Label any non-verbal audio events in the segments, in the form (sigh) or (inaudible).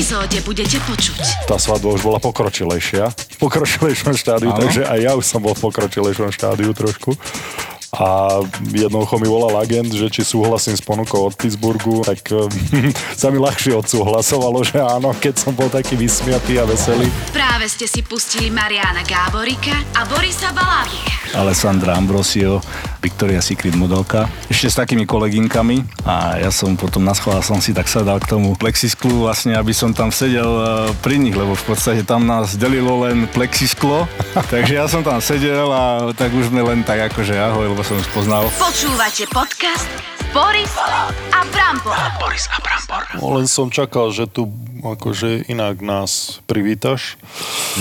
epizóde budete počuť. Tá svadba už bola pokročilejšia, v pokročilejšom štádiu, Áno. takže aj ja už som bol v pokročilejšom štádiu trošku. A jednoducho mi volal agent, že či súhlasím s ponukou od Pittsburghu, tak eh, (laughs) sa mi ľahšie odsúhlasovalo, že áno, keď som bol taký vysmiatý a veselý. Práve ste si pustili Mariana Gáborika a Borisa Balábika. Alessandra Ambrosio, Victoria Secret modelka, ešte s takými koleginkami a ja som potom na schvál som si tak sadal k tomu plexisklu vlastne, aby som tam sedel eh, pri nich, lebo v podstate tam nás delilo len plexisklo, (laughs) takže ja som tam sedel a tak už sme len tak akože ahoj, lebo som už poznal. Počúvate podcast Boris a Brambor. Boris a Brambor. No, len som čakal, že tu akože inak nás privítaš.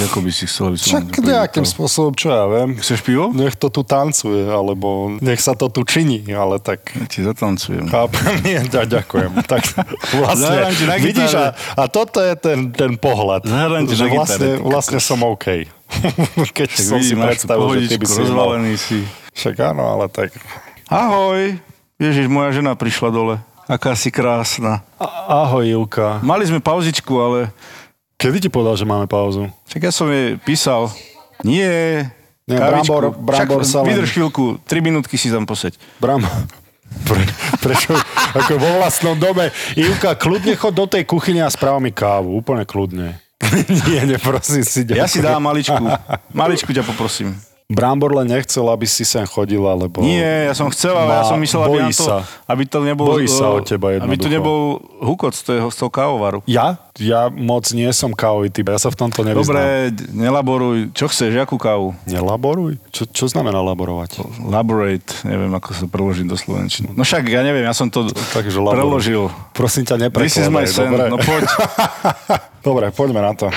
Ako by si chcel, aby som... Však nejakým spôsobom, čo ja viem. Chceš pivo? Nech to tu tancuje, alebo nech sa to tu činí, ale tak Ja ti zatancujem. Chápem, (laughs) nie, ďa, ďakujem. Tak (laughs) vlastne, vidíš, a, gitare. a toto je ten, ten pohľad, Zahrám ti na gitare, vlastne, ty vlastne som OK. (laughs) Keď Tak som si vidím, tu predstavil, že ty by si rozvalený si. Však áno, ale tak... Ahoj. Ježiš, moja žena prišla dole. Aká si krásna. A- Ahoj, Ivka. Mali sme pauzičku, ale Kedy ti povedal, že máme pauzu? však ja som jej písal. Nie, Nie, kávičku. Brambor- Brambor Však Vydrž chvíľku, 3 minútky si tam poseď. Bram, pre, prečo, ako vo vlastnom dome. Ivka, kľudne chod do tej kuchyne a správ mi kávu, úplne kľudne. (laughs) Nie, neprosím si. Ja si dám maličku. Maličku ťa poprosím. Brambor len nechcel, aby si sem chodila, lebo... Nie, ja som chcel, ale ja som myslel, aby, to, aby to nebol... Bojí sa o eh, teba Aby to jednoducho. nebol hukoc z toho, z toho kávovaru. Ja? Ja moc nie som kávový typ, ja sa v tomto nevyznám. Dobre, nelaboruj. Čo chceš, akú kávu? Nelaboruj? Čo, čo znamená laborovať? Laborate, neviem, ako sa preložiť do slovenčiny. No však, ja neviem, ja som to Takže laboruj. preložil. Prosím ťa, This is my neprekladaj, sen, no poď. (laughs) dobre, poďme na to.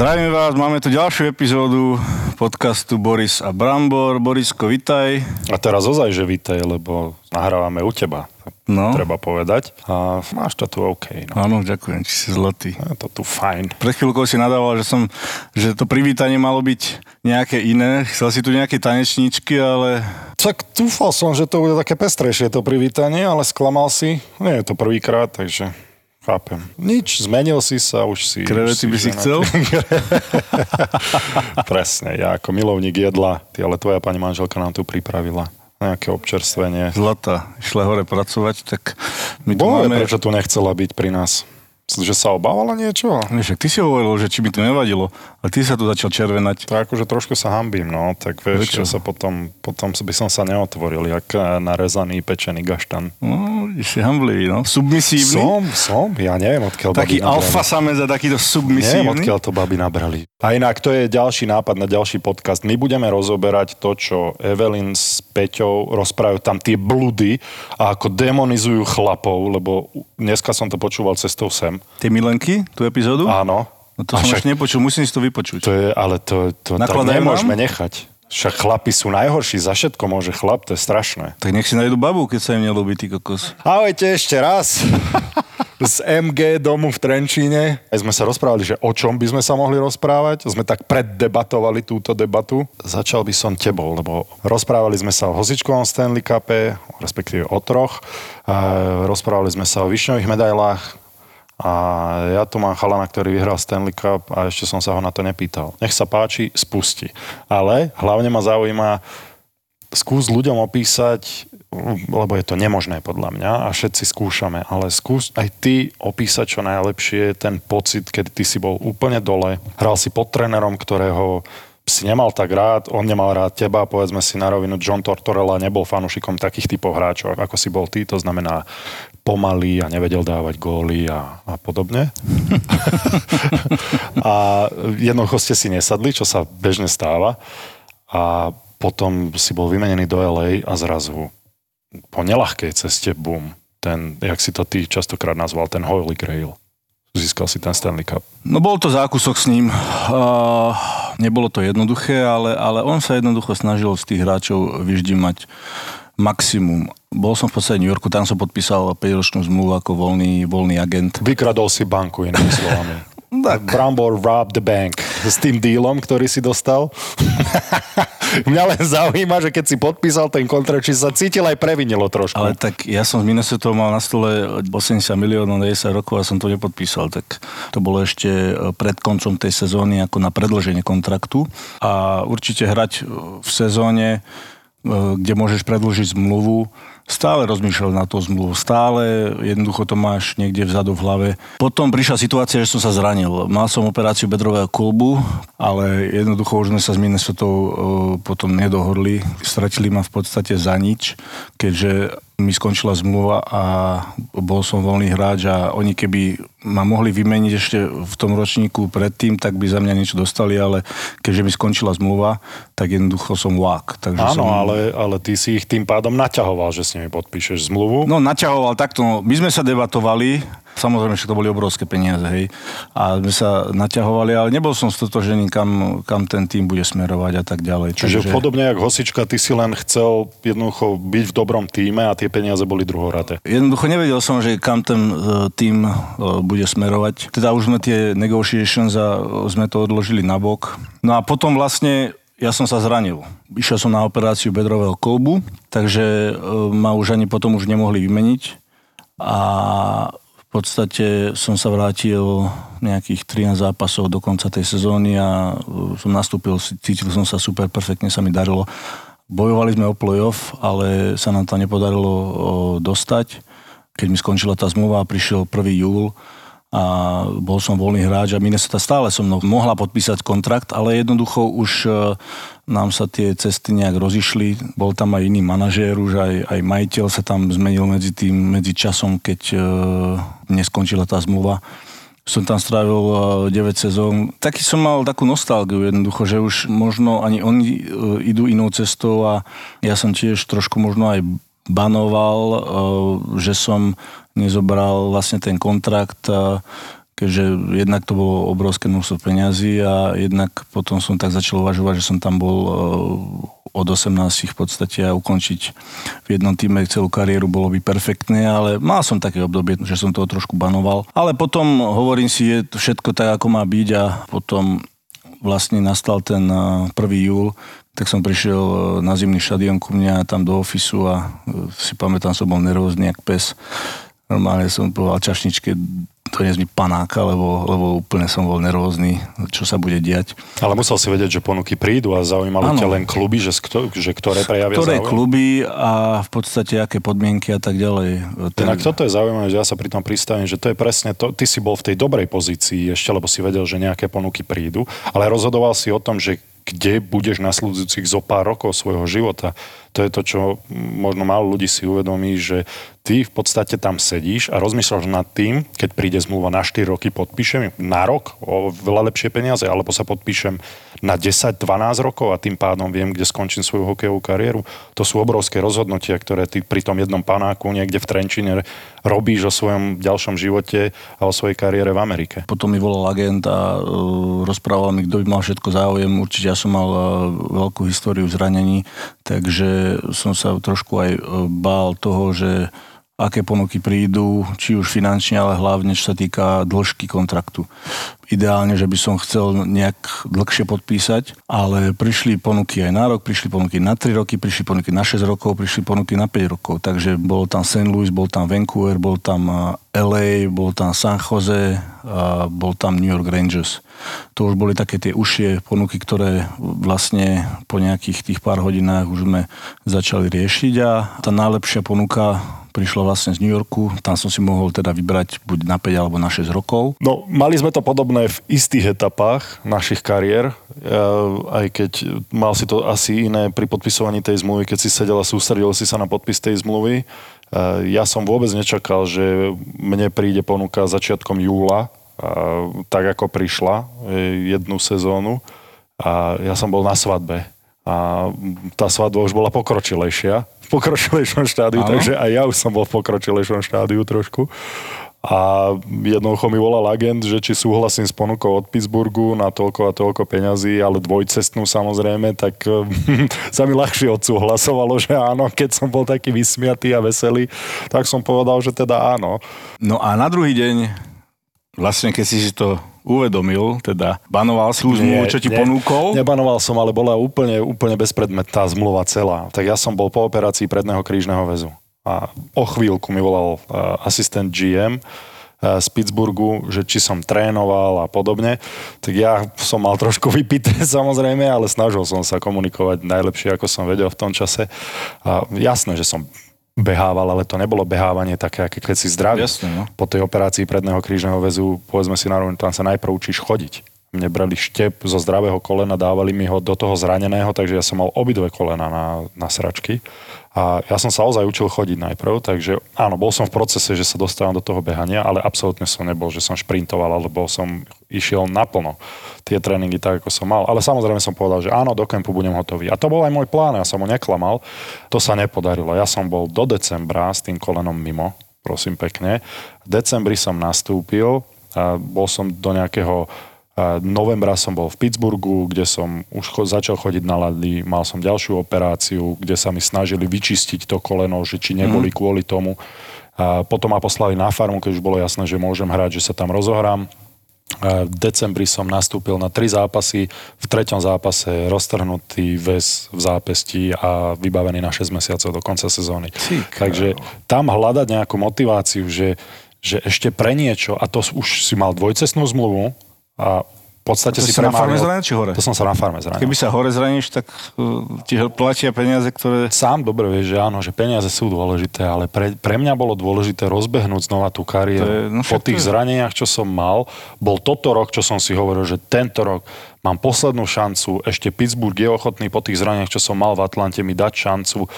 Zdravíme vás, máme tu ďalšiu epizódu podcastu Boris a Brambor. Borisko, vitaj. A teraz ozaj, že vítaj, lebo nahrávame u teba, No. treba povedať. A máš to tu OK. No. Áno, ďakujem, či si zlatý. Je to tu fajn. Pred chvíľkou si nadával, že, som, že to privítanie malo byť nejaké iné. Chcel si tu nejaké tanečníčky, ale Tak dúfal som, že to bude také pestrejšie to privítanie, ale sklamal si. Nie je to prvýkrát, takže chápem. Nič, zmenil si sa, už si... krevety by si chcel? (laughs) Presne, ja ako milovník jedla, ty, ale tvoja pani manželka nám tu pripravila nejaké občerstvenie. Zlata išla hore pracovať, tak my tu Bohe, máme... prečo tu nechcela byť pri nás? Že sa obávala niečo? Nie, Však ty si hovoril, že či by to nevadilo, ale ty sa tu začal červenať. To akože trošku sa hambím, no, tak vieš, Prečo? sa potom, potom by som sa neotvoril, jak eh, narezaný pečený gaštan. No, si hamblivý, no. Submisívny. Som, som, ja neviem, odkiaľ Taký alfa samec a takýto Neviem, submisívny. odkiaľ to baby nabrali. A inak, to je ďalší nápad na ďalší podcast. My budeme rozoberať to, čo Evelyn s Peťou rozprávajú tam tie bludy a ako demonizujú chlapov, lebo dneska som to počúval cestou sem. Tie milenky, tú epizódu? Áno. No to A som však ešte nepočul, musím si to vypočuť. To je, ale to, to tak nemôžeme nám? nechať. Však chlapi sú najhorší, za všetko môže chlap, to je strašné. Tak nech si nájdu babu, keď sa im nelúbi, ty kokos. Ahojte ešte raz z MG domu v Trenčíne. Aj sme sa rozprávali, že o čom by sme sa mohli rozprávať. Sme tak preddebatovali túto debatu. Začal by som tebou, lebo rozprávali sme sa o hozičkovom Stanley Cupe, respektíve o troch. A rozprávali sme sa o višňových medailách, a ja tu mám chalana, ktorý vyhral Stanley Cup a ešte som sa ho na to nepýtal. Nech sa páči, spusti. Ale hlavne ma zaujíma, skús ľuďom opísať, lebo je to nemožné podľa mňa a všetci skúšame, ale skús aj ty opísať čo najlepšie ten pocit, keď ty si bol úplne dole, hral si pod trénerom, ktorého si nemal tak rád, on nemal rád teba, povedzme si na rovinu, John Tortorella nebol fanúšikom takých typov hráčov, ako si bol ty, to znamená pomalý a nevedel dávať góly a, a podobne. (laughs) a jednoducho ste si nesadli, čo sa bežne stáva a potom si bol vymenený do LA a zrazu po nelahkej ceste, boom, ten, jak si to ty častokrát nazval, ten Holy Grail. Získal si ten Stanley Cup. No bol to zákusok s ním. Uh, nebolo to jednoduché, ale, ale on sa jednoducho snažil z tých hráčov vyždimať maximum. Bol som v podstate v New Yorku, tam som podpísal 5-ročnú zmluvu ako voľný, voľný agent. Vykradol si banku, inými slovami. (laughs) Tak. Brambor robbed the bank. s tým dílom, ktorý si dostal? (laughs) Mňa len zaujíma, že keď si podpísal ten kontrakt, či sa cítil aj previnilo trošku. Ale tak ja som z Minnesota mal na stole 80 miliónov na 10 rokov a som to nepodpísal, tak to bolo ešte e, pred koncom tej sezóny ako na predlženie kontraktu a určite hrať v sezóne, kde môžeš predlžiť zmluvu, stále rozmýšľal na to zmluvu, stále jednoducho to máš niekde vzadu v hlave. Potom prišla situácia, že som sa zranil. Mal som operáciu bedrového klubu, ale jednoducho už sme sa s Minnesota potom nedohodli. Stratili ma v podstate za nič, keďže mi skončila zmluva a bol som voľný hráč a oni keby ma mohli vymeniť ešte v tom ročníku predtým, tak by za mňa niečo dostali, ale keďže mi skončila zmluva, tak jednoducho som vák. Takže Áno, som... ale, ale ty si ich tým pádom naťahoval, že s nimi podpíšeš zmluvu. No, naťahoval takto. No, my sme sa debatovali, Samozrejme, že to boli obrovské peniaze, hej. A sme sa naťahovali, ale nebol som stotožený, kam, kam ten tým bude smerovať a tak ďalej. Čiže Takže... podobne ako Hosička, ty si len chcel jednoducho byť v dobrom týme a tie peniaze boli druhoraté. Jednoducho nevedel som, že kam ten e, tým e, bude smerovať. Teda už sme tie negotiations a sme to odložili na bok. No a potom vlastne ja som sa zranil. Išiel som na operáciu bedrového kolbu, takže e, ma už ani potom už nemohli vymeniť. A podstate som sa vrátil nejakých 13 zápasov do konca tej sezóny a e, som nastúpil, cítil som sa super, perfektne sa mi darilo. Bojovali sme o play-off, ale sa nám to nepodarilo dostať. Keď mi skončila tá zmluva, prišiel 1. júl a bol som voľný hráč a Minnesota stále som mnou mohla podpísať kontrakt, ale jednoducho už e, nám sa tie cesty nejak rozišli. Bol tam aj iný manažér, už aj, aj majiteľ sa tam zmenil medzi tým, medzi časom, keď e, neskončila tá zmluva. Som tam strávil e, 9 sezón. Taký som mal takú nostalgiu jednoducho, že už možno ani oni e, idú inou cestou a ja som tiež trošku možno aj banoval, e, že som nezobral vlastne ten kontrakt e, keďže jednak to bolo obrovské množstvo peňazí a jednak potom som tak začal uvažovať, že som tam bol eh, od 18 v podstate a ukončiť v jednom týme celú kariéru bolo by perfektné, ale mal som také obdobie, že som toho trošku banoval. Ale potom hovorím si, je všetko tak, ako má byť a potom vlastne nastal ten 1. Eh, júl, tak som prišiel eh, na zimný štadión ku mňa tam do ofisu a si pamätám, som bol nervózny jak pes. Normálne som povedal čašničke, doniesť mi panáka, lebo, lebo úplne som bol nervózny, čo sa bude diať. Ale musel si vedieť, že ponuky prídu a zaujímalo ťa len kluby, že, skto, že ktoré prejavia Ktoré záujem? kluby a v podstate aké podmienky a tak ďalej. Ten... Inak toto je zaujímavé, že ja sa pri tom pristavím, že to je presne to, ty si bol v tej dobrej pozícii ešte, lebo si vedel, že nejaké ponuky prídu, ale rozhodoval si o tom, že kde budeš nasledujúcich zo pár rokov svojho života. To je to, čo možno málo ľudí si uvedomí, že ty v podstate tam sedíš a rozmýšľaš nad tým, keď príde zmluva na 4 roky, podpíšem na rok o veľa lepšie peniaze, alebo sa podpíšem na 10-12 rokov a tým pádom viem, kde skončím svoju hokejovú kariéru. To sú obrovské rozhodnutia, ktoré ty pri tom jednom panáku niekde v Trenčine robíš o svojom ďalšom živote a o svojej kariére v Amerike. Potom mi volal agent a uh, rozprával mi, kto by mal všetko záujem. Určite ja som mal uh, veľkú históriu zranení, takže som sa trošku aj uh, bál toho, že aké ponuky prídu, či už finančne, ale hlavne čo sa týka dĺžky kontraktu. Ideálne, že by som chcel nejak dlhšie podpísať, ale prišli ponuky aj na rok, prišli ponuky na 3 roky, prišli ponuky na 6 rokov, prišli ponuky na 5 rokov. Takže bol tam St. Louis, bol tam Vancouver, bol tam LA, bol tam San Jose, a bol tam New York Rangers. To už boli také tie užšie ponuky, ktoré vlastne po nejakých tých pár hodinách už sme začali riešiť a tá najlepšia ponuka prišla vlastne z New Yorku, tam som si mohol teda vybrať buď na 5 alebo na 6 rokov. No, mali sme to podobné v istých etapách našich kariér, aj keď mal si to asi iné pri podpisovaní tej zmluvy, keď si sedel a sústredil si sa na podpis tej zmluvy. Ja som vôbec nečakal, že mne príde ponuka začiatkom júla, tak ako prišla e, jednu sezónu a ja som bol na svadbe a tá svadba už bola pokročilejšia pokročilejšom štádiu, ano. takže aj ja už som bol v pokročilejšom štádiu trošku. A jednoducho mi volal agent, že či súhlasím s ponukou od Pittsburghu na toľko a toľko peňazí, ale dvojcestnú samozrejme, tak (laughs) sa mi ľahšie odsúhlasovalo, že áno, keď som bol taký vysmiatý a veselý, tak som povedal, že teda áno. No a na druhý deň, vlastne keď si si to uvedomil, teda banoval si tú zmluvu, čo ti nie, ponúkol? Nebanoval som, ale bola úplne, úplne bezpredmetná zmluva celá. Tak ja som bol po operácii predného krížneho väzu. A o chvíľku mi volal uh, asistent GM, z Pittsburghu, že či som trénoval a podobne. Tak ja som mal trošku vypité (laughs) samozrejme, ale snažil som sa komunikovať najlepšie, ako som vedel v tom čase. A jasné, že som behával, ale to nebolo behávanie také, aké keď si zdravý. Jasne, no. Po tej operácii predného krížneho väzu, povedzme si na tam sa najprv učíš chodiť. Mne brali štep zo zdravého kolena, dávali mi ho do toho zraneného, takže ja som mal obidve kolena na, na sračky. A ja som sa ozaj učil chodiť najprv, takže áno, bol som v procese, že sa dostávam do toho behania, ale absolútne som nebol, že som šprintoval, alebo som išiel naplno tie tréningy tak, ako som mal. Ale samozrejme som povedal, že áno, do kempu budem hotový. A to bol aj môj plán, ja som ho neklamal. To sa nepodarilo. Ja som bol do decembra s tým kolenom mimo, prosím pekne. V decembri som nastúpil, a bol som do nejakého novembra som bol v Pittsburghu, kde som už cho- začal chodiť na lady, mal som ďalšiu operáciu, kde sa mi snažili vyčistiť to koleno, že či neboli mm. kvôli tomu. A potom ma poslali na farmu, keď už bolo jasné, že môžem hrať, že sa tam rozohrám. V decembri som nastúpil na tri zápasy, v treťom zápase roztrhnutý väz v zápesti a vybavený na 6 mesiacov do konca sezóny. Takže tam hľadať nejakú motiváciu, že, že ešte pre niečo, a to už si mal dvojcestnú zmluvu, a v podstate to si si na farme zranil, či hore? To som sa na farme zranil. Keby sa hore zraníš, tak uh, ti platia peniaze, ktoré... Sám dobre vieš, že áno, že peniaze sú dôležité, ale pre, pre mňa bolo dôležité rozbehnúť znova tú kariéru. To je- no po tých je- zraneniach, čo som mal, bol toto rok, čo som si hovoril, že tento rok mám poslednú šancu, ešte Pittsburgh je ochotný po tých zraneniach, čo som mal v Atlante, mi dať šancu.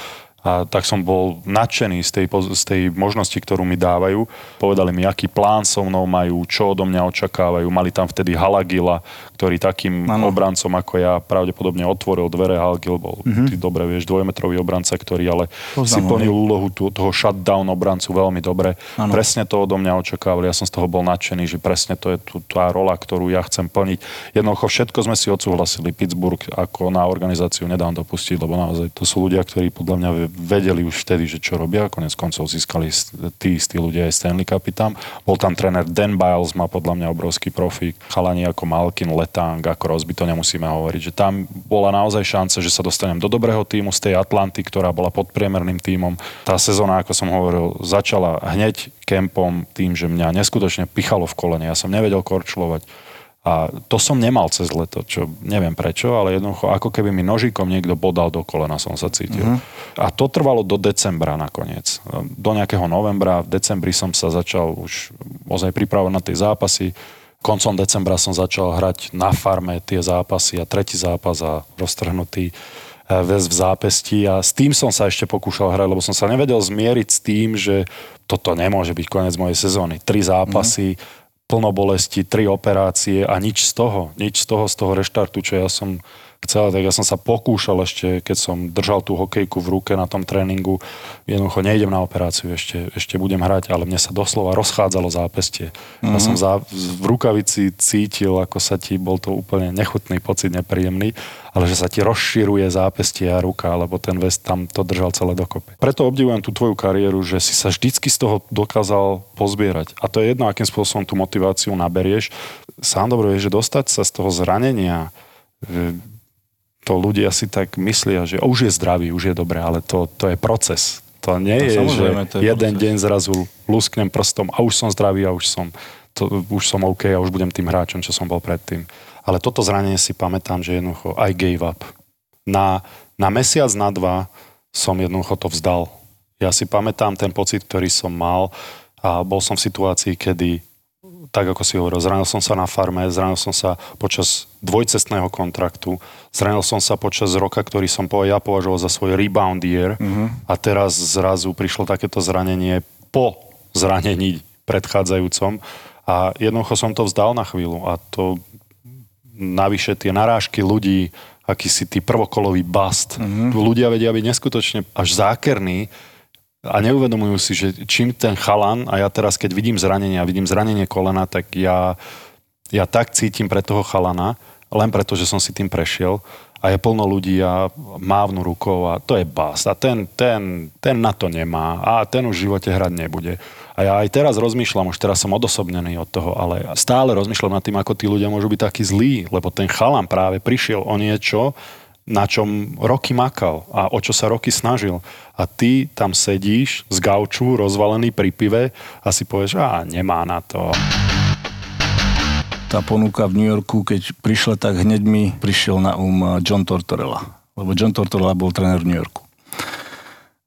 A tak som bol nadšený z tej, z tej možnosti, ktorú mi dávajú. Povedali mi, aký plán so mnou majú, čo odo mňa očakávajú. Mali tam vtedy Halagila, ktorý takým Áno. obrancom ako ja pravdepodobne otvoril dvere. Halagil bol, mm-hmm. ty dobre vieš, dvojmetrový obranca, ktorý ale Poznám si plnil úlohu toho shutdown obrancu veľmi dobre. Áno. Presne to odo mňa očakávali. Ja som z toho bol nadšený, že presne to je tú, tá rola, ktorú ja chcem plniť. Jednoducho všetko sme si odsúhlasili. Pittsburgh ako na organizáciu nedám dopustiť, lebo naozaj to sú ľudia, ktorí podľa mňa vedeli už vtedy, že čo robia. Konec koncov získali tí istí ľudia aj Stanley Cupy tam. Bol tam tréner Dan Biles, má podľa mňa obrovský profík. Chalani ako Malkin, Letang, ako Rozby, to nemusíme hovoriť. Že tam bola naozaj šanca, že sa dostanem do dobrého týmu z tej Atlanty, ktorá bola podpriemerným týmom. Tá sezóna, ako som hovoril, začala hneď kempom tým, že mňa neskutočne pichalo v kolene. Ja som nevedel korčulovať. A to som nemal cez leto, čo neviem prečo, ale jednoducho ako keby mi nožikom niekto bodal do kolena, som sa cítil. Uh-huh. A to trvalo do decembra nakoniec. Do nejakého novembra, v decembri som sa začal už ozaj pripravovať na tie zápasy. Koncom decembra som začal hrať na farme tie zápasy a tretí zápas a roztrhnutý eh, väz v zápesti a s tým som sa ešte pokúšal hrať, lebo som sa nevedel zmieriť s tým, že toto nemôže byť koniec mojej sezóny. Tri zápasy, mm plno bolesti, tri operácie a nič z toho, nič z toho, z toho reštartu, čo ja som chcel, tak ja som sa pokúšal ešte, keď som držal tú hokejku v ruke na tom tréningu, jednoducho nejdem na operáciu, ešte, ešte budem hrať, ale mne sa doslova rozchádzalo zápestie. Mm-hmm. Ja som za, v rukavici cítil, ako sa ti, bol to úplne nechutný pocit, nepríjemný, ale že sa ti rozširuje zápestie a ruka, lebo ten vest tam to držal celé dokopy. Preto obdivujem tú tvoju kariéru, že si sa vždycky z toho dokázal pozbierať. A to je jedno, akým spôsobom tú motiváciu naberieš. Sám dobre vieš, že dostať sa z toho zranenia, že to ľudia si tak myslia, že už je zdravý, už je dobré, ale to, to je proces. To nie No, je, že to je jeden proces. deň zrazu lusknem prstom a už som zdravý a už som, to, už som OK a už budem tým hráčom, čo som bol predtým. Ale toto zranenie si pamätám, že jednoducho I gave up. Na, na mesiac, na dva som jednoducho to vzdal. Ja si pamätám ten pocit, ktorý som mal a bol som v situácii, kedy tak ako si hovoril, zranil som sa na farme, zranil som sa počas dvojcestného kontraktu, zranil som sa počas roka, ktorý som po, ja považoval za svoj rebound year uh-huh. a teraz zrazu prišlo takéto zranenie po zranení predchádzajúcom a jednoducho som to vzdal na chvíľu a to navyše tie narážky ľudí, akýsi tí prvokolový bust. Mm-hmm. Ľudia vedia byť neskutočne až zákerní a neuvedomujú si, že čím ten chalan, a ja teraz keď vidím zranenie a vidím zranenie kolena, tak ja, ja tak cítim pre toho chalana, len preto, že som si tým prešiel a je plno ľudí a mávnu rukou a to je bás. A ten, ten, ten na to nemá a ten už v živote hrať nebude. A ja aj teraz rozmýšľam, už teraz som odosobnený od toho, ale stále rozmýšľam nad tým, ako tí ľudia môžu byť takí zlí, lebo ten chalan práve prišiel o niečo, na čom roky makal a o čo sa roky snažil. A ty tam sedíš z gauču, rozvalený pri pive a si povieš, a nemá na to tá ponuka v New Yorku, keď prišla, tak hneď mi prišiel na um John Tortorella. Lebo John Tortorella bol tréner v New Yorku.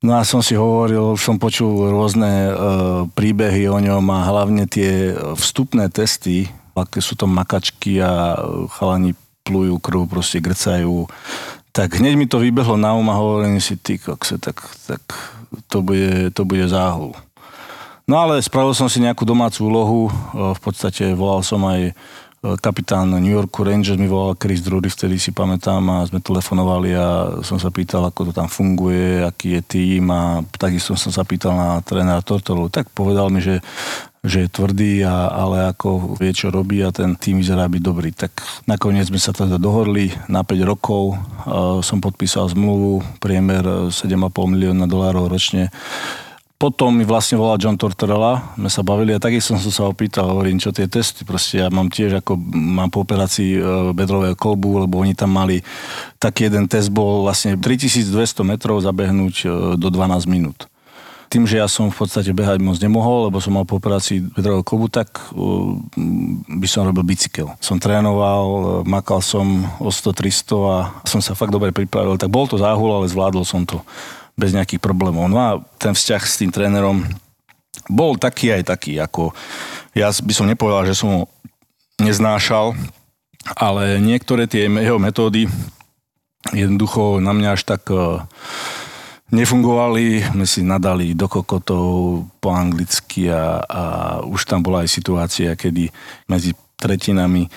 No a som si hovoril, som počul rôzne e, príbehy o ňom a hlavne tie vstupné testy, aké sú to makačky a chalani plujú krv, proste grcajú. Tak hneď mi to vybehlo na um a hovorím si, ty kokse, tak, tak to, bude, to bude záhul. No ale spravil som si nejakú domácu úlohu, e, v podstate volal som aj kapitán New Yorku Rangers mi volal Chris Drury, vtedy si pamätám a sme telefonovali a som sa pýtal, ako to tam funguje, aký je tým a takisto som sa pýtal na trénera Tortolu. Tak povedal mi, že, že je tvrdý, a, ale ako vie, čo robí a ten tým vyzerá byť dobrý. Tak nakoniec sme sa teda dohodli na 5 rokov, som podpísal zmluvu, priemer 7,5 milióna dolárov ročne potom mi vlastne volal John Tortorella, sme sa bavili a takisto som sa opýtal, hovorím, čo tie testy, proste ja mám tiež ako, mám po operácii e, bedrového kolbu, lebo oni tam mali, taký jeden test bol vlastne 3200 metrov zabehnúť e, do 12 minút. Tým, že ja som v podstate behať moc nemohol, lebo som mal po operácii bedrového kolbu, tak uh, by som robil bicykel. Som trénoval, makal som o 100-300 a som sa fakt dobre pripravil. Tak bol to záhul, ale zvládol som to bez nejakých problémov. No a ten vzťah s tým trénerom bol taký aj taký, ako ja by som nepovedal, že som ho neznášal, ale niektoré tie jeho metódy jednoducho na mňa až tak e, nefungovali, my si nadali do kokotov po anglicky a, a už tam bola aj situácia, kedy medzi tretinami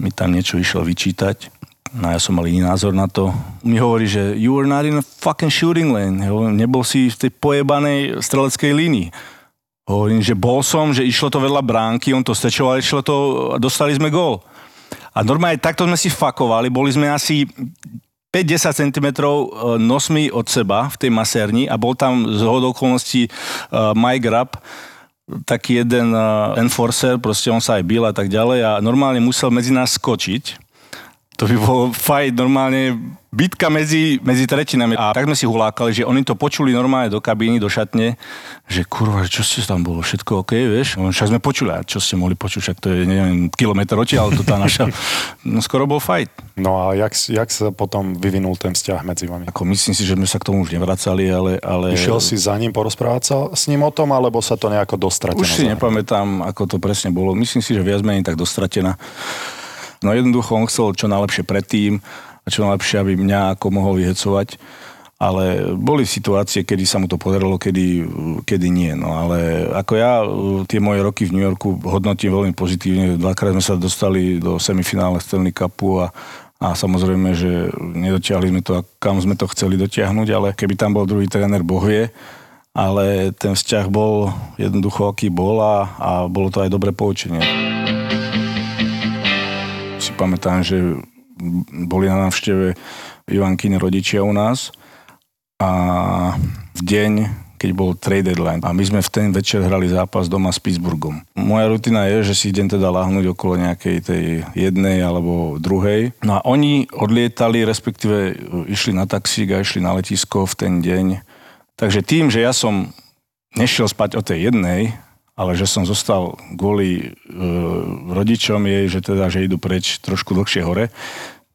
mi tam niečo išlo vyčítať No ja som mal iný názor na to. Mi hovorí, že you were not in a fucking shooting lane. Nebol si v tej pojebanej streleckej línii. Hovorím, že bol som, že išlo to vedľa bránky, on to stečoval, išlo to a dostali sme gól. A normálne takto sme si fakovali, boli sme asi 5-10 cm e, nosmi od seba v tej maserni a bol tam z okolností uh, Mike Rapp, taký jeden uh, enforcer, proste on sa aj bil a tak ďalej a normálne musel medzi nás skočiť to by bol fajt normálne bitka medzi, medzi tretinami. A tak sme si hulákali, že oni to počuli normálne do kabíny, do šatne, že kurva, čo ste tam bolo, všetko OK, vieš? No, však sme počuli, a čo ste mohli počuť, však to je, neviem, kilometr ale to tá naša, (laughs) no skoro bol fajt. No a jak, jak sa potom vyvinul ten vzťah medzi vami? Ako myslím si, že sme sa k tomu už nevracali, ale... ale... Išiel si za ním porozprávať sa s ním o tom, alebo sa to nejako dostratené? Už si nepamätám, ako to presne bolo. Myslím si, že viac menej tak dostratená. No jednoducho on chcel čo najlepšie predtým a čo najlepšie, aby mňa ako mohol vyhecovať. Ale boli situácie, kedy sa mu to podarilo, kedy, kedy nie. No ale ako ja tie moje roky v New Yorku hodnotím veľmi pozitívne. Dvakrát sme sa dostali do semifinále Stanley Cupu a, a samozrejme, že nedotiahli sme to, kam sme to chceli dotiahnuť, ale keby tam bol druhý tréner, Boh vie. Ale ten vzťah bol jednoducho, aký bol a, a bolo to aj dobré poučenie pamätám, že boli na návšteve Ivankine rodičia u nás a v deň, keď bol trade deadline a my sme v ten večer hrali zápas doma s Pittsburghom. Moja rutina je, že si idem teda láhnuť okolo nejakej tej jednej alebo druhej. No a oni odlietali, respektíve išli na taxík a išli na letisko v ten deň. Takže tým, že ja som nešiel spať o tej jednej, ale že som zostal kvôli e, rodičom jej, že teda, že idú preč trošku dlhšie hore,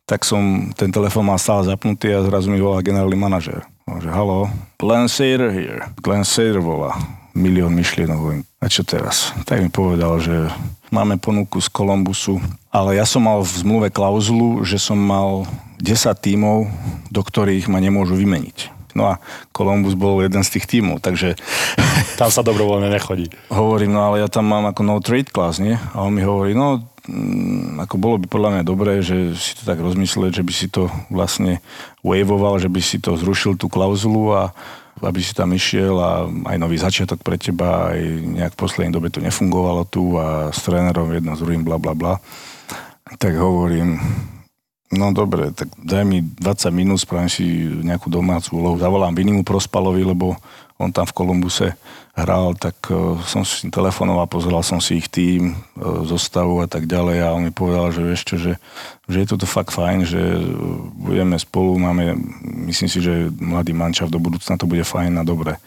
tak som ten telefon mal stále zapnutý a zrazu mi volá generálny manažer. Že halo, Glenn Sader here. Glenn Sader volá. Milión myšlienok. A čo teraz? Tak mi povedal, že máme ponuku z Kolumbusu, ale ja som mal v zmluve klauzulu, že som mal 10 tímov, do ktorých ma nemôžu vymeniť. No a Columbus bol jeden z tých tímov, takže... (laughs) Tam sa dobrovoľne nechodí. Hovorím, no ale ja tam mám ako no trade class, nie? A on mi hovorí, no mm, ako bolo by podľa mňa dobré, že si to tak rozmyslieť, že by si to vlastne wavoval, že by si to zrušil tú klauzulu a aby si tam išiel a aj nový začiatok pre teba, aj nejak v poslednej dobe to nefungovalo tu a s trénerom jedno s druhým, bla bla bla. Tak hovorím, No dobre, tak daj mi 20 minút, spravím si nejakú domácu úlohu. Zavolám Vinimu Prospalovi, lebo on tam v Kolumbuse hral, tak uh, som si telefonoval, pozeral som si ich tým, uh, zostavu a tak ďalej a on mi povedal, že vieš čo, že, že je toto fakt fajn, že budeme spolu, máme, myslím si, že mladý mančav do budúcna to bude fajn a dobre.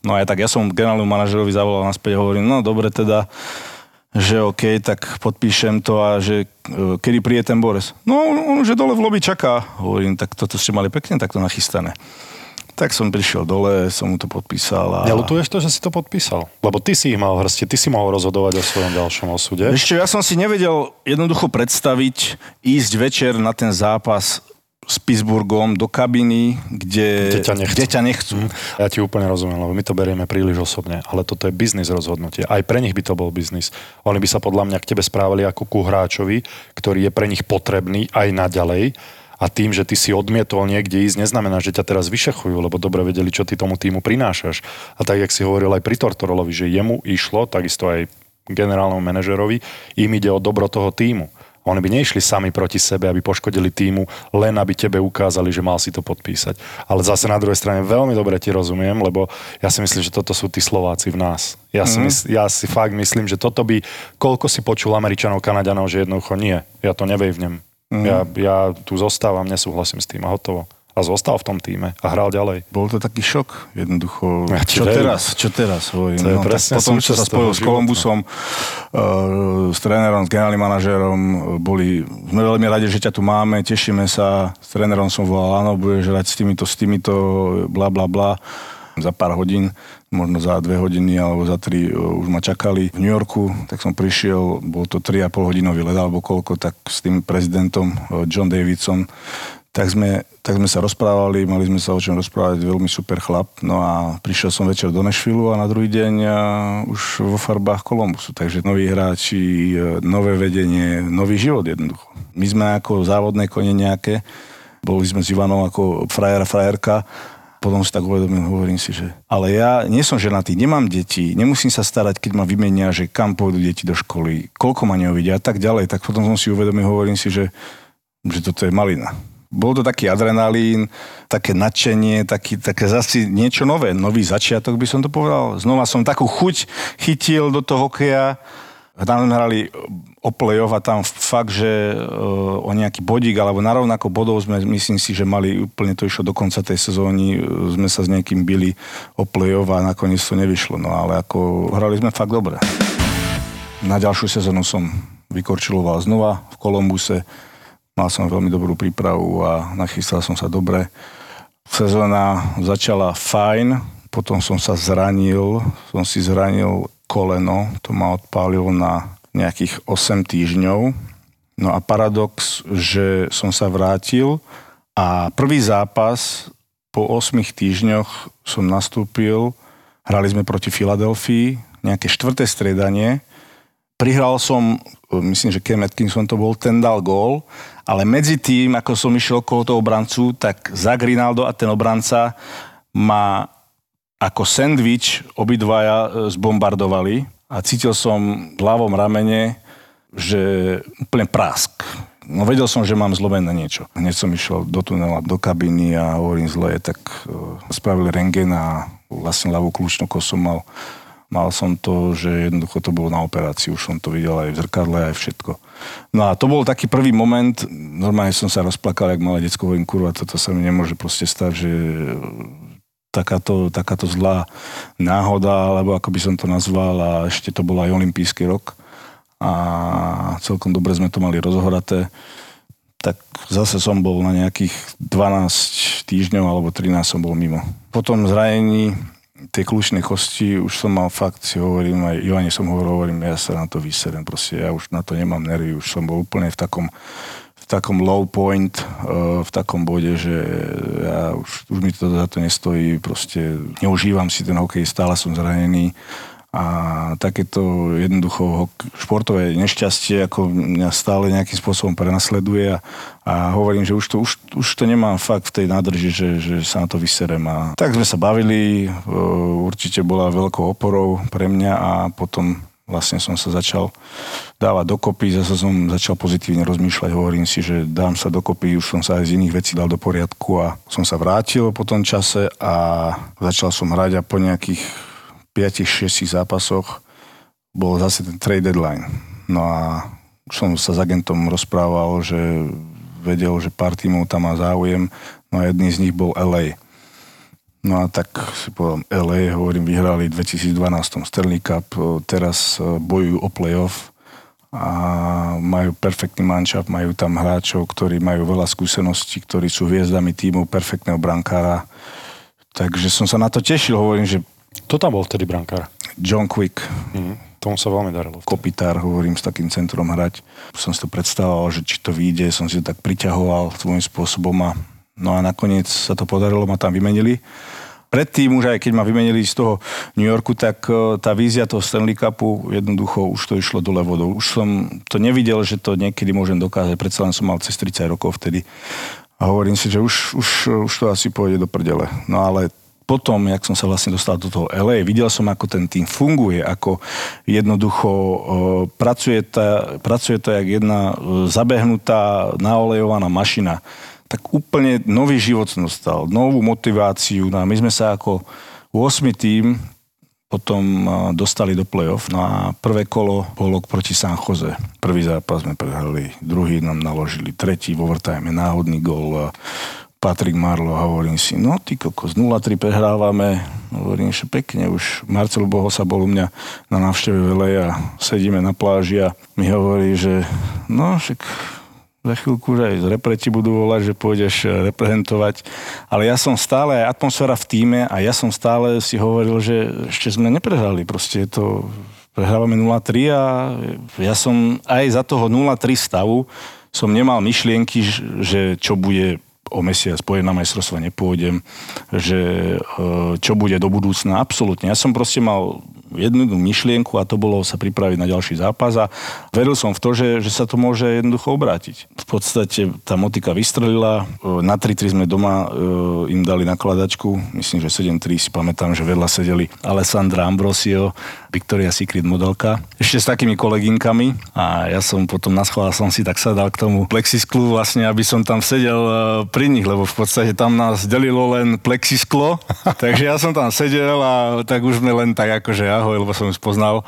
No a tak ja som generálnu manažerovi zavolal naspäť a hovorím, no dobre teda, že OK, tak podpíšem to a že e, kedy príde ten Boris. No, on už je dole v lobby čaká. Hovorím, tak toto ste mali pekne takto nachystané. Tak som prišiel dole, som mu to podpísal. A... Nelutuješ to, že si to podpísal? Lebo ty si ich mal v ty si mohol rozhodovať o svojom ďalšom osude. Ešte ja som si nevedel jednoducho predstaviť ísť večer na ten zápas s Pittsburghom do kabiny, kde, Kde ťa nechcú. Kde ťa nechcú. Ja ti úplne rozumiem, lebo my to berieme príliš osobne, ale toto je biznis rozhodnutie. Aj pre nich by to bol biznis. Oni by sa podľa mňa k tebe správali ako ku hráčovi, ktorý je pre nich potrebný aj naďalej. A tým, že ty si odmietol niekde ísť, neznamená, že ťa teraz vyšachujú, lebo dobre vedeli, čo ty tomu týmu prinášaš. A tak, jak si hovoril aj pri Tortorolovi, že jemu išlo, takisto aj generálnemu manažerovi, im ide o dobro toho týmu. Oni by neišli sami proti sebe, aby poškodili týmu, len aby tebe ukázali, že mal si to podpísať. Ale zase na druhej strane veľmi dobre ti rozumiem, lebo ja si myslím, že toto sú tí Slováci v nás. Ja si, Mhm. mysl, ja si fakt myslím, že toto by, koľko si počul Američanov, Kanaďanov, že jednoducho nie, ja to nevejvnem. Mhm. Ja, ja tu zostávam, nesúhlasím s tým a hotovo. A zostal v tom týme a hral ďalej. Bol to taký šok, jednoducho. Ja čo verím. teraz? Čo teraz? Hovorím. To no, tak potom, čo sa spojil s. Kolumbusom, uh, s trénerom, s generálnym manažérom, uh, boli, sme veľmi radi, že ťa tu máme, tešíme sa. S trénerom som volal, áno, budeš hrať s týmito, s týmito, bla, bla, bla. Za pár hodín, možno za dve hodiny alebo za tri uh, už ma čakali v New Yorku, tak som prišiel, bol to 3,5 hodinový let alebo koľko, tak s tým prezidentom John Davidson tak sme, tak sme sa rozprávali, mali sme sa o čom rozprávať, veľmi super chlap. No a prišiel som večer do Nešvilu a na druhý deň už vo farbách Kolumbusu. Takže noví hráči, e, nové vedenie, nový život jednoducho. My sme ako závodné kone nejaké, boli sme s Ivanom ako frajer frajerka, potom si tak uvedomil, hovorím si, že ale ja nie som ženatý, nemám deti, nemusím sa starať, keď ma vymenia, že kam pôjdu deti do školy, koľko ma neuvidia a tak ďalej. Tak potom som si uvedomil, hovorím si, že, že toto je malina. Bol to taký adrenalín, také nadšenie, taký, také zase niečo nové, nový začiatok by som to povedal. Znova som takú chuť chytil do toho hokeja. Tam hrali o play-off a tam fakt, že uh, o nejaký bodík alebo na rovnako bodov sme, myslím si, že mali úplne to išlo do konca tej sezóny, uh, sme sa s niekým bili o play-off a nakoniec to nevyšlo. No ale ako hrali sme fakt dobre. Na ďalšiu sezónu som vykorčiloval znova v Kolumbuse. Mal som veľmi dobrú prípravu a nachystal som sa dobre. Sezóna začala fajn, potom som sa zranil, som si zranil koleno, to ma odpálilo na nejakých 8 týždňov. No a paradox, že som sa vrátil a prvý zápas po 8 týždňoch som nastúpil, hrali sme proti Filadelfii, nejaké štvrté striedanie, prihral som, myslím, že Cam Atkinson to bol, ten dal gól, ale medzi tým, ako som išiel okolo toho obrancu, tak Zach Rinaldo a ten obranca ma ako sandwich obidvaja e, zbombardovali a cítil som v ľavom ramene, že úplne prásk. No vedel som, že mám zlomené niečo. Hneď som išiel do tunela, do kabiny a hovorím zle, tak uh, spravili rengen a vlastne ľavú kľúčnú kosu mal mal som to, že jednoducho to bolo na operáciu, už som to videl aj v zrkadle, aj všetko. No a to bol taký prvý moment, normálne som sa rozplakal, jak malé decko, hovorím, kurva, toto sa mi nemôže proste stať, že takáto, takáto zlá náhoda, alebo ako by som to nazval, a ešte to bol aj olimpijský rok a celkom dobre sme to mali rozhoraté tak zase som bol na nejakých 12 týždňov alebo 13 som bol mimo. Potom zranení tej kľúčnej kosti už som mal fakt, si hovorím, aj Ivane som hovoril, hovorím, ja sa na to vyserem, proste ja už na to nemám nervy, už som bol úplne v takom, v takom low point, uh, v takom bode, že ja už, už mi to za to nestojí, proste neužívam si ten hokej, stále som zranený a takéto jednoducho športové nešťastie ako mňa stále nejakým spôsobom prenasleduje a, a hovorím, že už to, už, už to nemám fakt v tej nádrži, že, že sa na to vyserem. A tak sme sa bavili, určite bola veľkou oporou pre mňa a potom vlastne som sa začal dávať dokopy, zase som začal pozitívne rozmýšľať, hovorím si, že dám sa dokopy, už som sa aj z iných vecí dal do poriadku a som sa vrátil po tom čase a začal som hrať a po nejakých 5-6 zápasoch bol zase ten trade deadline. No a som sa s agentom rozprával, že vedel, že pár tímov tam má záujem, no a jedný z nich bol LA. No a tak si povedal, LA, hovorím, vyhrali v 2012 Stanley Cup, teraz e, bojujú o playoff a majú perfektný manšaft, majú tam hráčov, ktorí majú veľa skúseností, ktorí sú hviezdami týmu, perfektného brankára. Takže som sa na to tešil, hovorím, že... To tam bol vtedy brankár? John Quick. Mm, tomu sa veľmi darilo. Kopitár, hovorím, s takým centrom hrať. Som si to predstavoval, že či to vyjde, som si to tak priťahoval svojím spôsobom a No a nakoniec sa to podarilo, ma tam vymenili. Predtým už aj keď ma vymenili z toho New Yorku, tak e, tá vízia toho Stanley Cupu jednoducho už to išlo dole vodou. Už som to nevidel, že to niekedy môžem dokázať. Predsa len som mal cez 30 rokov vtedy. A hovorím si, že už, už, už to asi pôjde do prdele. No ale potom, jak som sa vlastne dostal do toho LA, videl som, ako ten tým funguje, ako jednoducho pracuje, tá, pracuje to jak jedna zabehnutá, naolejovaná mašina tak úplne nový život som dostal, novú motiváciu. No a my sme sa ako 8. tým potom dostali do play-off. No a prvé kolo bolo proti San Jose. Prvý zápas sme prehrali, druhý nám naložili, tretí v overtime, náhodný gol. Patrick Marlo, hovorím si, no ty kokos, 0-3 prehrávame, hovorím, že pekne, už Marcel Boho sa bol u mňa na návšteve velej a sedíme na pláži a mi hovorí, že no však za chvíľku že aj z repreti budú volať, že pôjdeš eh, reprezentovať. Ale ja som stále, aj atmosféra v týme a ja som stále si hovoril, že ešte sme neprehrali. Proste je to, prehrávame 0-3 a ja som aj za toho 0-3 stavu som nemal myšlienky, že čo bude o mesiac pojem na majstrovstva nepôjdem, že eh, čo bude do budúcna. Absolútne. Ja som proste mal jednu myšlienku a to bolo sa pripraviť na ďalší zápas a veril som v to, že, že sa to môže jednoducho obrátiť. V podstate tá motika vystrelila, e, na 3-3 sme doma e, im dali nakladačku, myslím, že 7-3 si pamätám, že vedľa sedeli Alessandra Ambrosio, Victoria Secret modelka, ešte s takými koleginkami a ja som potom na schvál som si tak sadal k tomu plexisklu vlastne, aby som tam sedel e, pri nich, lebo v podstate tam nás delilo len plexisklo, (laughs) takže ja som tam sedel a tak už sme len tak akože ahoj, lebo som ju spoznal.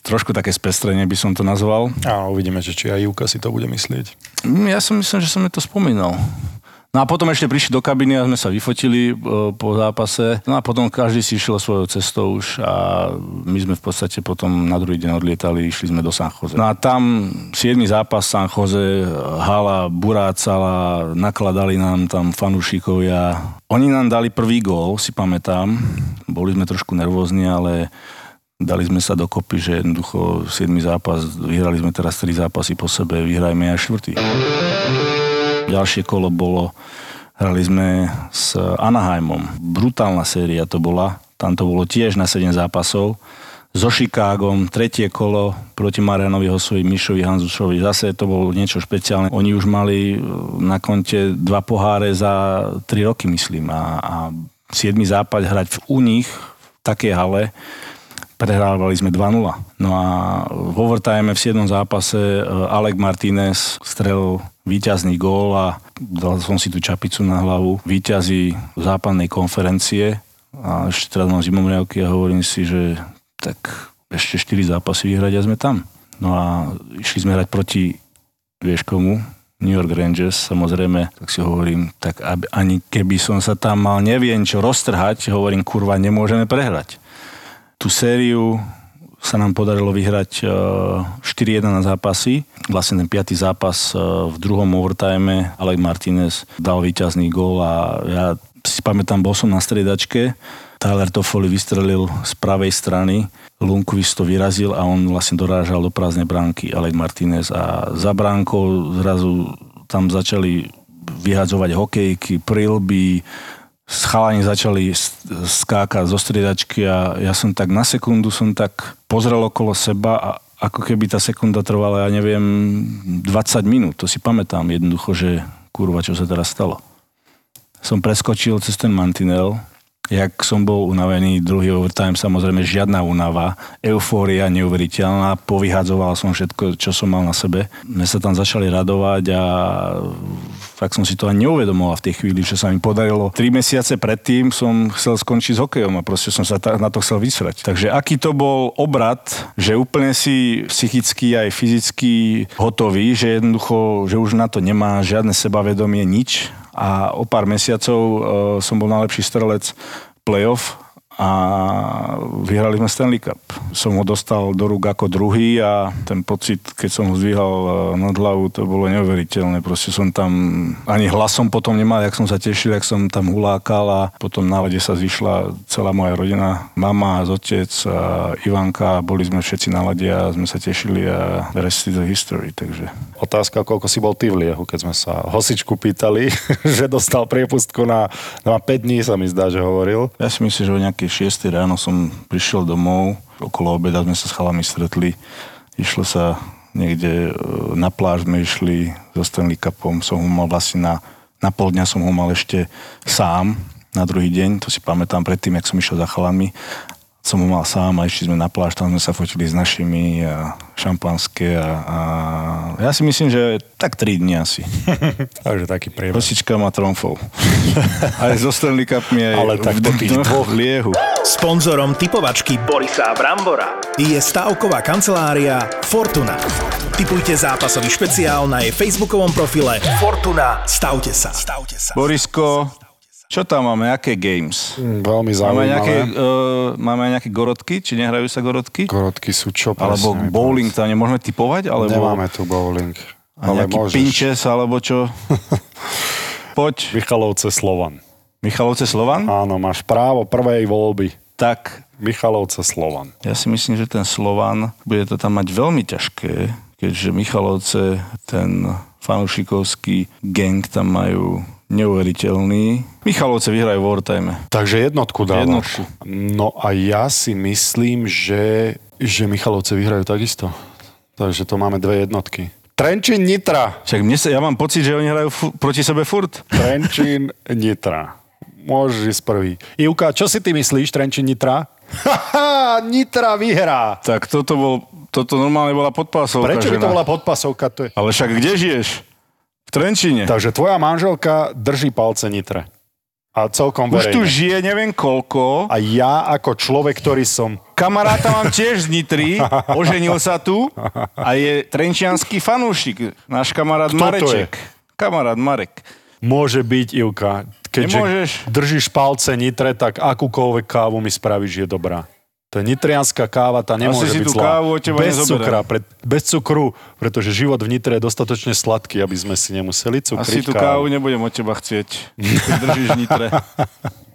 Trošku také spestrenie by som to nazval. A uvidíme, že či aj Júka si to bude myslieť. Mm, ja som myslel, že som mi to spomínal. No a potom ešte prišli do kabiny a sme sa vyfotili e, po zápase. No a potom každý si išiel svojou cestou už a my sme v podstate potom na druhý deň odlietali, išli sme do San Jose. No a tam 7. zápas San Jose, hala burácala, nakladali nám tam fanúšikovia. Oni nám dali prvý gól, si pamätám. Boli sme trošku nervózni, ale dali sme sa dokopy, že jednoducho 7. zápas, vyhrali sme teraz 3 zápasy po sebe, vyhrajme aj štvrtý. Ďalšie kolo bolo, hrali sme s Anaheimom. Brutálna séria to bola, tam to bolo tiež na 7 zápasov. So Chicagom, tretie kolo proti Marianovi Hosovi, Mišovi Hanzušovi. Zase to bolo niečo špeciálne. Oni už mali na konte dva poháre za 3 roky, myslím. A, a 7. zápas hrať v, u nich v takej hale, prehrávali sme 2-0. No a v overtime v 7. zápase eh, Alek Martinez strelil víťazný gól a dal som si tú čapicu na hlavu. Výťazí západnej konferencie a ešte teraz mám zimomriavky a hovorím si, že tak ešte 4 zápasy vyhrať a sme tam. No a išli sme hrať proti, vieš komu, New York Rangers, samozrejme, tak si hovorím, tak aby, ani keby som sa tam mal neviem čo roztrhať, hovorím, kurva, nemôžeme prehrať. Tú sériu sa nám podarilo vyhrať 4-1 na zápasy. Vlastne ten piatý zápas v druhom overtime Alek Martinez dal víťazný gól a ja si pamätám, bol som na striedačke, Tyler Toffoli vystrelil z pravej strany, Lundqvist to vyrazil a on vlastne dorážal do prázdnej bránky Alek Martinez a za bránkou zrazu tam začali vyhadzovať hokejky, prilby, chalani začali skákať zo striedačky a ja som tak na sekundu som tak pozrel okolo seba a ako keby tá sekunda trvala, ja neviem, 20 minút. To si pamätám jednoducho, že kurva, čo sa teraz stalo. Som preskočil cez ten mantinel Jak som bol unavený, druhý overtime, samozrejme žiadna únava, eufória neuveriteľná, povyhadzoval som všetko, čo som mal na sebe. My sa tam začali radovať a fakt som si to ani neuvedomoval v tej chvíli, že sa mi podarilo. Tri mesiace predtým som chcel skončiť s hokejom a proste som sa na to chcel vysrať. Takže aký to bol obrad, že úplne si psychicky aj fyzicky hotový, že jednoducho, že už na to nemá žiadne sebavedomie, nič. A o pár mesiacov uh, som bol najlepší strelec playoff a vyhrali sme Stanley Cup. Som ho dostal do rúk ako druhý a ten pocit, keď som ho zdvíhal e, nad hlavu, to bolo neuveriteľné. Proste som tam ani hlasom potom nemal, jak som sa tešil, jak som tam hulákal a potom na lede sa zišla celá moja rodina, mama, otec a Ivanka, boli sme všetci na lade a sme sa tešili a the rest is the history, takže... Otázka, koľko si bol ty v Liehu, keď sme sa hosičku pýtali, (laughs) že dostal priepustku na, na 5 dní, sa mi zdá, že hovoril. Ja si myslím, že o nejaké 6 ráno som prišiel domov, okolo obeda sme sa s chalami stretli, išlo sa niekde e, na pláž sme išli so Stanley Cupom, som ho mal vlastne na, na pol dňa som ho mal ešte sám na druhý deň, to si pamätám predtým, jak som išiel za chalami som ho mal sám a išli sme na pláž, tam sme sa fotili s našimi a šampanské a, a ja si myslím, že tak 3 dní asi. (laughs) Takže taký priebeh. Rosička má tromfov. (laughs) aj so Stanley Cupmi, aj Ale tak po tých dvoch liehu. Sponzorom typovačky Borisa Brambora je stavková kancelária Fortuna. Typujte zápasový špeciál na jej facebookovom profile Fortuna. Stavte sa. Stavte sa. Borisko, čo tam máme? Aké games? Mm, Veľmi Máme zaujímavé. nejaké, uh, máme aj nejaké gorotky? Či nehrajú sa gorotky? Korotky sú čo Alebo presne? bowling tam nemôžeme typovať? Alebo Nemáme tu bowling. a Ale nejaký môžeš. pinčes, alebo čo? (laughs) Poď. Michalovce Slovan. Michalovce Slovan? Áno, máš právo prvej voľby. Tak, Michalovce Slovan. ja si myslím, že ten Slovan bude to tam mať veľmi ťažké, keďže Michalovce, ten fanúšikovský gang tam majú neuveriteľný. Michalovce vyhrajú v overtime. Takže jednotku dávaš. Jednotku. No a ja si myslím, že, že Michalovce vyhrajú takisto. Takže to máme dve jednotky. Trenčín Nitra. Však mne sa, ja mám pocit, že oni hrajú fu- proti sebe furt. Trenčín Nitra. Môžeš ísť prvý. Ivka, čo si ty myslíš, Trenčín Nitra? Haha, Nitra vyhrá. Tak toto bol, toto normálne bola podpásovka. Prečo by to bola podpasovka? To je... Ale však kde žiješ? V Trenčíne. Takže tvoja manželka drží palce Nitre. A celkom Už tu verejne. žije neviem koľko. A ja ako človek, ktorý som... Kamaráta mám tiež z Nitry, (laughs) oženil sa tu a je trenčianský fanúšik, náš kamarát Kto to Mareček. Kamarát Marek. Môže byť, Ivka. Keďže Nemôžeš. držíš palce Nitre, tak akúkoľvek kávu mi spravíš, je dobrá. To je nitrianská káva, tá nemôže byť zlá. kávu bez cukra, pre, bez cukru, pretože život v Nitre je dostatočne sladký, aby sme si nemuseli Asi cukriť tú kávu nebudem od teba chcieť, keď držíš Nitre.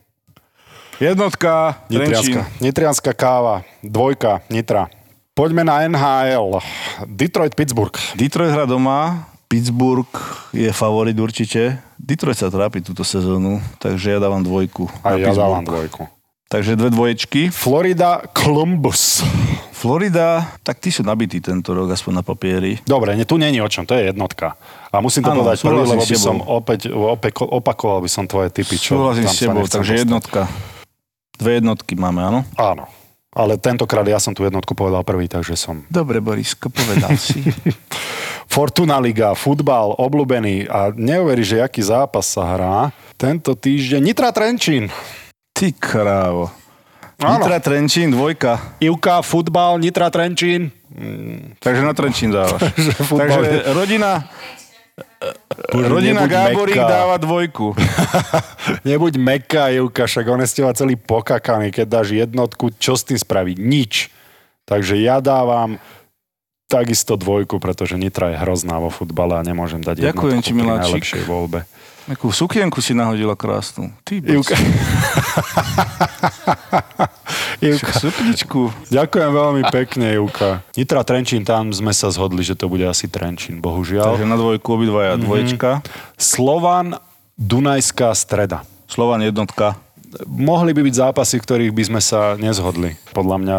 (laughs) Jednotka. Nitrianská, nitrianská káva, dvojka, Nitra. Poďme na NHL. Detroit, Pittsburgh. Detroit hra doma, Pittsburgh je favorit určite. Detroit sa trápi túto sezónu, takže ja dávam dvojku. A ja Pittsburgh. dávam dvojku. Takže dve dvoječky. Florida, Columbus. Florida, tak tí sú nabití tento rok, aspoň na papieri. Dobre, ne, tu není o čom, to je jednotka. A musím to Áno, povedať prvý, lebo by som opäť opeko, opakoval by som tvoje typy. Čo Súhlasím s tebou, takže dostať. jednotka. Dve jednotky máme, áno? Áno. Ale tentokrát ja som tú jednotku povedal prvý, takže som... Dobre, Borisko, povedal si. (laughs) Fortuna Liga, futbal, obľúbený a neuveríš, že aký zápas sa hrá. Tento týždeň Nitra Trenčín. Ty krávo. Áno. Nitra Trenčín, dvojka. Ivka, futbal, Nitra Trenčín. Takže na Trenčín dávaš. (laughs) Takže je- rodina, Bože, rodina Gáborík dáva dvojku. (laughs) Nebuď meká, Ivka, však on je z teba celý pokakaný. Keď dáš jednotku, čo s tým spraví? Nič. Takže ja dávam takisto dvojku, pretože Nitra je hrozná vo futbale a nemôžem dať Ďakujem jednotku ti, pri miláčik. najlepšej voľbe. Akú sukienku si nahodila krásnu. Ty, Ivka. (laughs) Ivka. Sukničku. Ďakujem veľmi pekne, Ivka. Nitra Trenčín, tam sme sa zhodli, že to bude asi Trenčín, bohužiaľ. Takže na dvojku obidvaja dvoječka. Slovan, Dunajská streda. Slovan jednotka. Mohli by byť zápasy, ktorých by sme sa nezhodli. Podľa mňa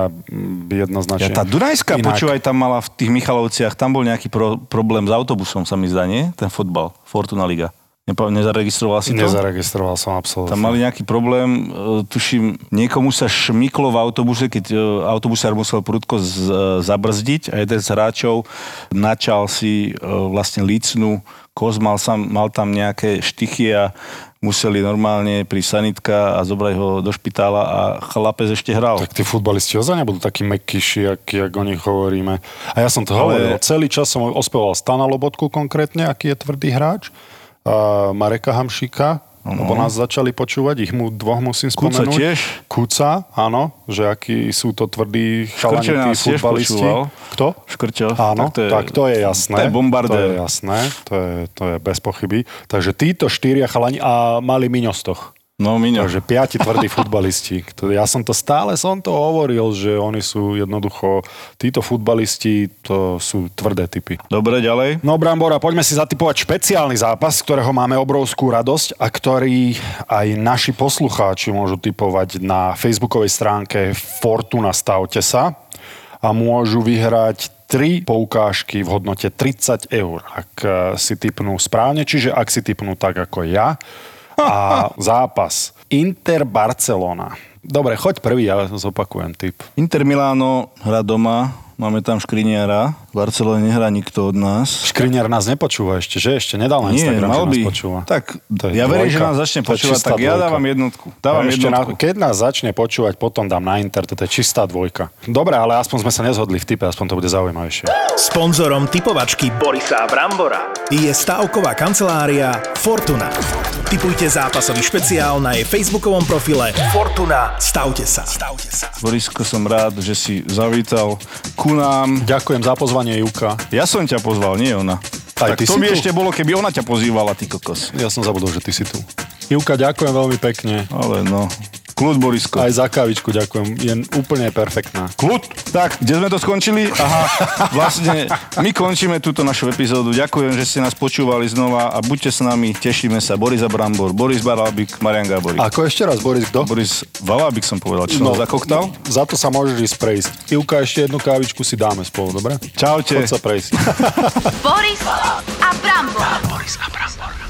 by jednoznačne... Ja, tá Dunajská, inak. počúvaj, tam mala v tých Michalovciach, tam bol nejaký pro, problém s autobusom, sa mi zdá, nie? Ten fotbal, Fortuna Liga. Nepa- nezaregistroval si to? Nezaregistroval som absolútne. Tam mali nejaký problém, e, tuším, niekomu sa šmyklo v autobuse, keď e, autobusár musel prudko z, e, zabrzdiť a jeden z hráčov načal si vlastne lícnu koz, mal, sam, mal tam nejaké štychy a museli normálne pri sanitka a zobrať ho do špitála a chlapec ešte hral. Tak tí futbalisti ozaj nebudú takí mekyši, jak, jak o nich hovoríme. A ja som to Ale- hovoril. Celý čas som ospevoval Stana Lobotku konkrétne, aký je tvrdý hráč. Mareka Hamšika, lebo nás začali počúvať, ich mu dvoch musím Kuca spomenúť. tiež? Kuca, áno, že akí sú to tvrdí chalani, Škrčo tí futbalisti. Kto? Škrťo. Áno, Tak to je- tak to je jasné. to je bombardér. To je jasné, to je, to je bez pochyby. Takže títo štyria chalani a mali Miňostoch. No, Miňo. Takže piati tvrdí futbalisti. Ja som to stále som to hovoril, že oni sú jednoducho, títo futbalisti, to sú tvrdé typy. Dobre, ďalej. No Brambora, poďme si zatipovať špeciálny zápas, ktorého máme obrovskú radosť a ktorý aj naši poslucháči môžu typovať na facebookovej stránke Fortuna Stavte sa a môžu vyhrať tri poukážky v hodnote 30 eur, ak eh, si typnú správne, čiže ak si typnú tak ako ja. A zápas Inter Barcelona. Dobre, choď prvý, ja zopakujem typ. Inter Miláno hra doma, máme tam Škriniara, v Barcelone nehrá nikto od nás. Škriniar nás nepočúva ešte, že? Ešte nedal na Nie, Instagram, mal že by. nás počúva. Tak, To ja verím, že nás začne To počúvať, tak ja dvojka. dávam jednotku. Dávam A ešte na, jednotku. keď nás začne počúvať, potom dám na Inter, toto je čistá dvojka. Dobre, ale aspoň sme sa nezhodli v type, aspoň to bude zaujímavejšie. Sponzorom typovačky Borisa Brambora je stavková kancelária Fortuna. Typujte zápasový špeciál na jej facebookovom profile Fortuna. Stavte sa. Stavte sa. Borisko, som rád, že si zavítal ku nám. Ďakujem za pozvanie, Juka. Ja som ťa pozval, nie ona. Aj tak ty to si by tu? ešte bolo, keby ona ťa pozývala, ty kokos. Ja som zabudol, že ty si tu. Juka, ďakujem veľmi pekne. Ale no, kľud Borisko. Aj za kávičku ďakujem, je úplne perfektná. Kľud. Tak, kde sme to skončili? Aha, vlastne my končíme túto našu epizódu. Ďakujem, že ste nás počúvali znova a buďte s nami, tešíme sa. Boris Brambor, Boris Barabik, Marian Gáborík. Ako ešte raz, Boris, kto? Boris Valabik som povedal, čo no, za koktal? Za to sa môžeš ísť prejsť. Juka, ešte jednu kávičku si dáme spolu, dobre? Čaute. Poď sa prejsť. (laughs) Boris a Brambor. Boris a Brambor.